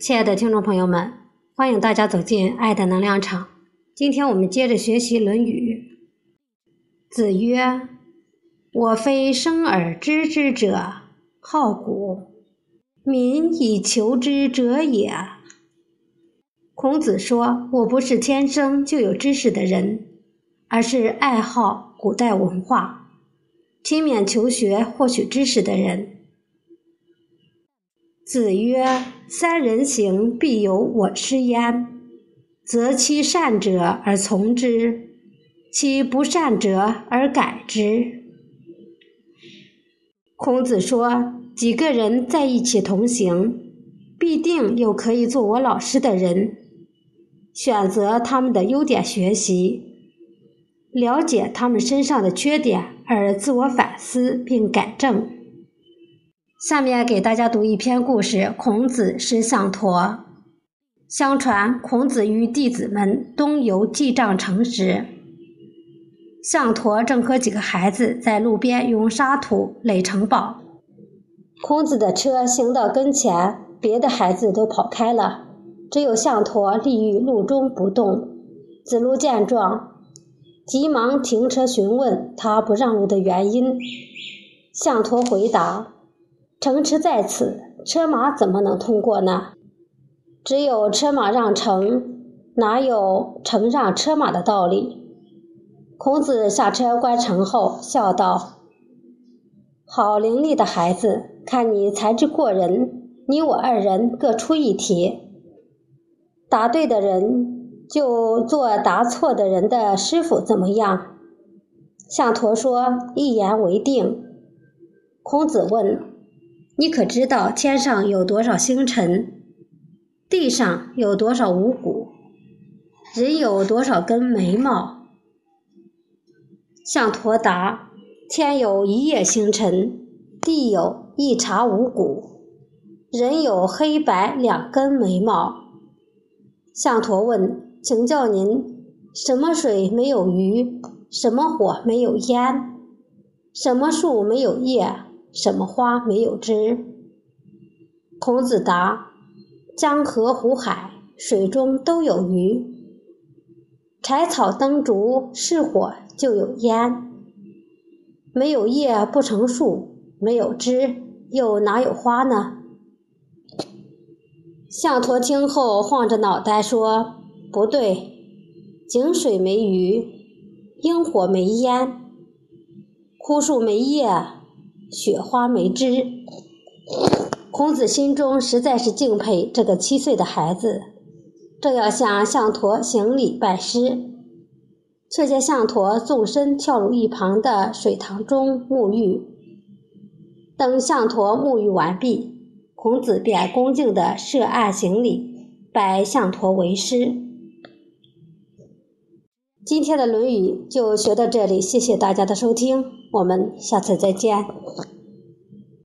亲爱的听众朋友们，欢迎大家走进爱的能量场。今天我们接着学习《论语》。子曰：“我非生而知之者，好古；民以求之者也。”孔子说：“我不是天生就有知识的人，而是爱好古代文化，勤勉求学、获取知识的人。”子曰：“三人行，必有我师焉。择其善者而从之，其不善者而改之。”孔子说：“几个人在一起同行，必定有可以做我老师的人。选择他们的优点学习，了解他们身上的缺点，而自我反思并改正。”下面给大家读一篇故事：孔子是象驼。相传，孔子与弟子们东游记帐城时，象驼正和几个孩子在路边用沙土垒城堡。孔子的车行到跟前，别的孩子都跑开了，只有象驼立于路中不动。子路见状，急忙停车询问他不让路的原因。象驼回答。城池在此，车马怎么能通过呢？只有车马让城，哪有城让车马的道理？孔子下车观城后，笑道：“好伶俐的孩子，看你才智过人，你我二人各出一题，答对的人就做答错的人的师傅，怎么样？”象驼说：“一言为定。”孔子问。你可知道天上有多少星辰，地上有多少五谷，人有多少根眉毛？向陀答：天有一夜星辰，地有一茬五谷，人有黑白两根眉毛。向陀问：请教您，什么水没有鱼？什么火没有烟？什么树没有叶？什么花没有枝？孔子答：江河湖海，水中都有鱼；柴草灯烛，是火就有烟。没有叶不成树，没有枝又哪有花呢？象驼听后晃着脑袋说：“不对，井水没鱼，萤火没烟，枯树没叶。”雪花梅枝，孔子心中实在是敬佩这个七岁的孩子，正要向象驼行礼拜师，却见象驼纵身跳入一旁的水塘中沐浴。等象驼沐浴完毕，孔子便恭敬地设案行礼，拜象驼为师。今天的《论语》就学到这里，谢谢大家的收听，我们下次再见。